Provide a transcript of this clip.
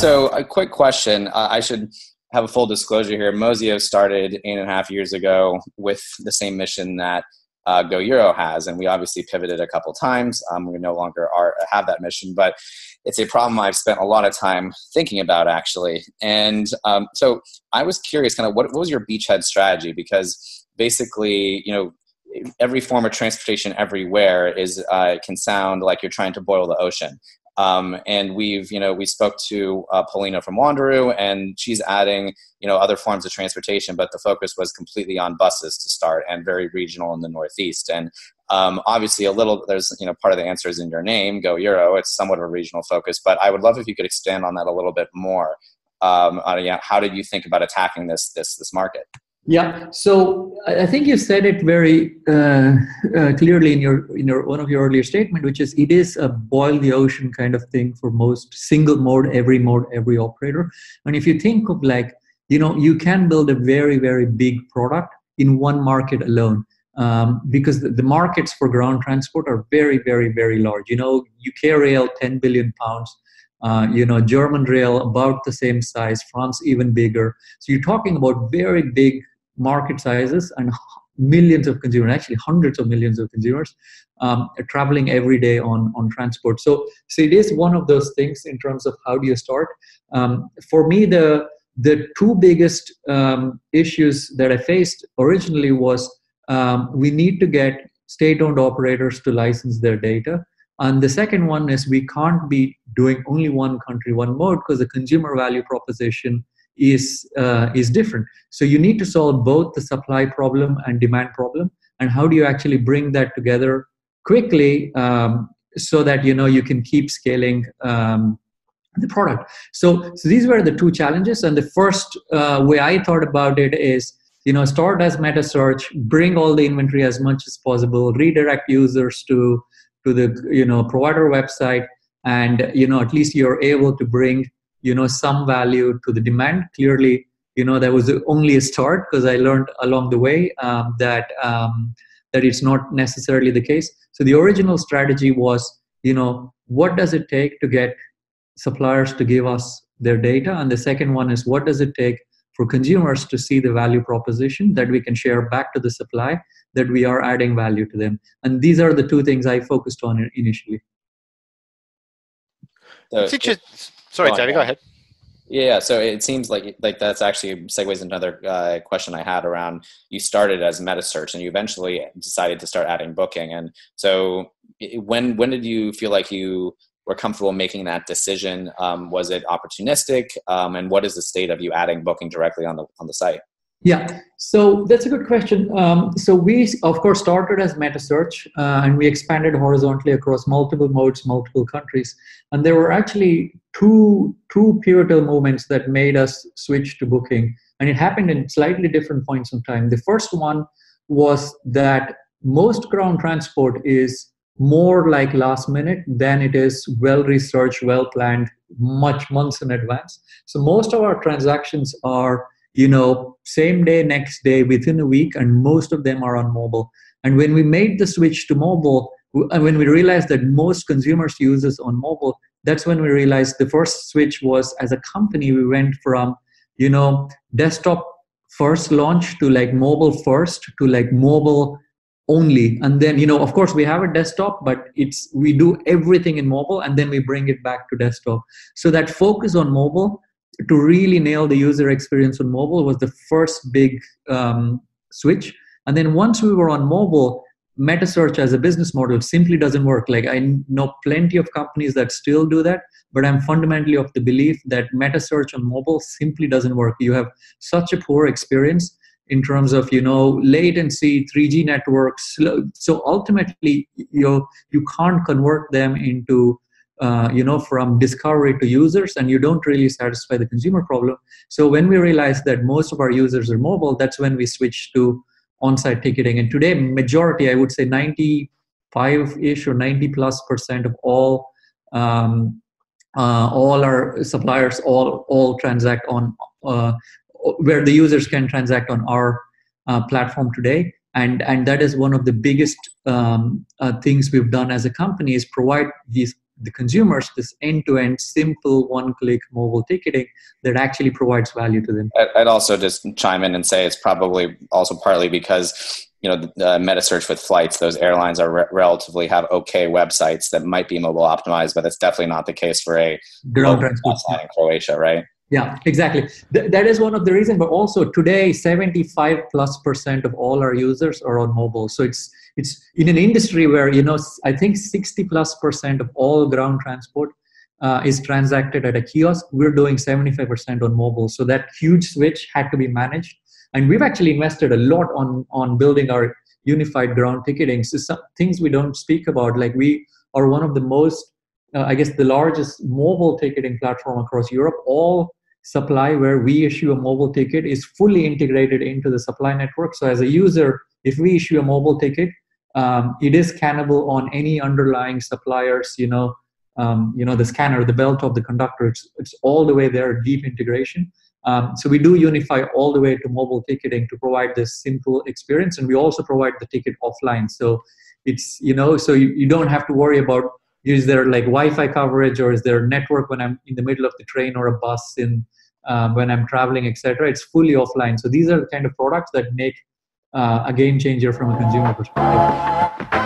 So a quick question. Uh, I should have a full disclosure here. Mozio started eight and a half years ago with the same mission that uh, Go Euro has, and we obviously pivoted a couple times. Um, we no longer are have that mission, but it's a problem I've spent a lot of time thinking about actually. And um, so I was curious, kind of, what, what was your beachhead strategy? Because basically, you know, every form of transportation everywhere is uh, can sound like you're trying to boil the ocean. Um, and we've, you know, we spoke to uh, Polina from Wanderu, and she's adding, you know, other forms of transportation, but the focus was completely on buses to start and very regional in the Northeast. And um, obviously, a little there's, you know, part of the answer is in your name, Go Euro. It's somewhat of a regional focus, but I would love if you could expand on that a little bit more. Um, on, yeah, how did you think about attacking this this this market? Yeah, so I think you said it very uh, uh, clearly in your in your one of your earlier statement, which is it is a boil the ocean kind of thing for most single mode, every mode, every operator. And if you think of like you know you can build a very very big product in one market alone um, because the, the, markets for ground transport are very very very large. You know, UK rail, 10 billion pounds. Uh, you know, German rail about the same size, France even bigger. So you're talking about very big market sizes and millions of consumers, actually hundreds of millions of consumers, um, traveling every day on, on transport. So, so it is one of those things in terms of how do you start. Um, for me, the the two biggest um, issues that I faced originally was um, we need to get state-owned operators to license their data. And the second one is we can't be doing only one country, one mode because the consumer value proposition is uh, is different. So you need to solve both the supply problem and demand problem and how do you actually bring that together quickly um, so that you know you can keep scaling um, the product. So, so these were the two challenges and the first uh, way i thought about it is you know start as meta search bring all the inventory as much as possible redirect users to to the you know provider website and you know at least you're able to bring you know some value to the demand. Clearly you know that was only a start because i learned along the way um, that um, that it's not necessarily the case. So the original strategy was you know what does it take to get suppliers to give us their data? And the second one is what does it take for consumers to see the value proposition that we can share back to the supply that we are adding value to them? And these are the two things i focused on initially. So Sorry, Debbie, go ahead. Yeah, so it seems like like that's actually segues into another uh, question I had around you started as meta search and you eventually decided to start adding booking. And so when when did you feel like you were comfortable making that decision? Um, was it opportunistic? Um, and what is the state of you adding booking directly on the on the site? Yeah, so that's a good question. Um, so we, of course, started as meta search uh, and we expanded horizontally across multiple modes, multiple countries. And there were actually two, two pivotal moments that made us switch to booking. And it happened in slightly different points in time. The first one was that most ground transport is more like last minute than it is well researched, well planned, much months in advance. So most of our transactions are you know, same day, next day, within a week, and most of them are on mobile. And when we made the switch to mobile, and when we realized that most consumers use this on mobile, that's when we realized the first switch was as a company, we went from, you know, desktop first launch to like mobile first to like mobile only and then you know of course we have a desktop but it's we do everything in mobile and then we bring it back to desktop so that focus on mobile to really nail the user experience on mobile was the first big um, switch. And then once we were on mobile, meta search as a business model simply doesn't work. Like I know plenty of companies that still do that, but I'm fundamentally of the belief that meta search on mobile simply doesn't work. You have such a poor experience in terms of you know latency 3g networks so ultimately you you can't convert them into uh, you know from discovery to users and you don't really satisfy the consumer problem. So when we realized that most of our users are mobile that's when we switched to on-site ticketing. And today majority i would say 95-ish or 90 plus percent of all um, uh, all our suppliers all all transact on uh, where the users can transact on our uh, platform today. And and that is one of the biggest um, uh, things we've done as a company is provide these the consumers this end-to-end simple one-click mobile ticketing that actually provides value to them. I'd also just chime in and say it's probably also partly because you know the meta search with flights those airlines are re- relatively have okay websites that might be mobile optimized but that's definitely not the case for a ground transport in croatia right yeah exactly. Th- that is one of the reasons but also today 75 plus percent of all our users are on mobile. So it's it's in an industry where you know i think 60 plus percent of all ground transport uh, is transacted at a kiosk. We're doing 75% on mobile. So that huge switch had to be managed. And we've actually invested a lot on on building our unified ground ticketing. So some things we don't speak about like we are one of the most uh, i guess the largest mobile ticketing platform across europe. All supply where we issue a mobile ticket is fully integrated into the supply network. So as a user if we issue a mobile ticket um, it is scannable on any underlying suppliers you know um, you know the scanner the belt of the conductor. It's, it's all the way there deep integration. Um, so we do unify all the way to mobile ticketing to provide this simple experience, and we also provide the ticket offline. So it's you know, so you, you don't have to worry about is there like Wi-Fi coverage or is there network when I'm in the middle of the train or a bus in um, when I'm traveling, etc. It's fully offline. So these are the kind of products that make uh, a game changer from a consumer perspective.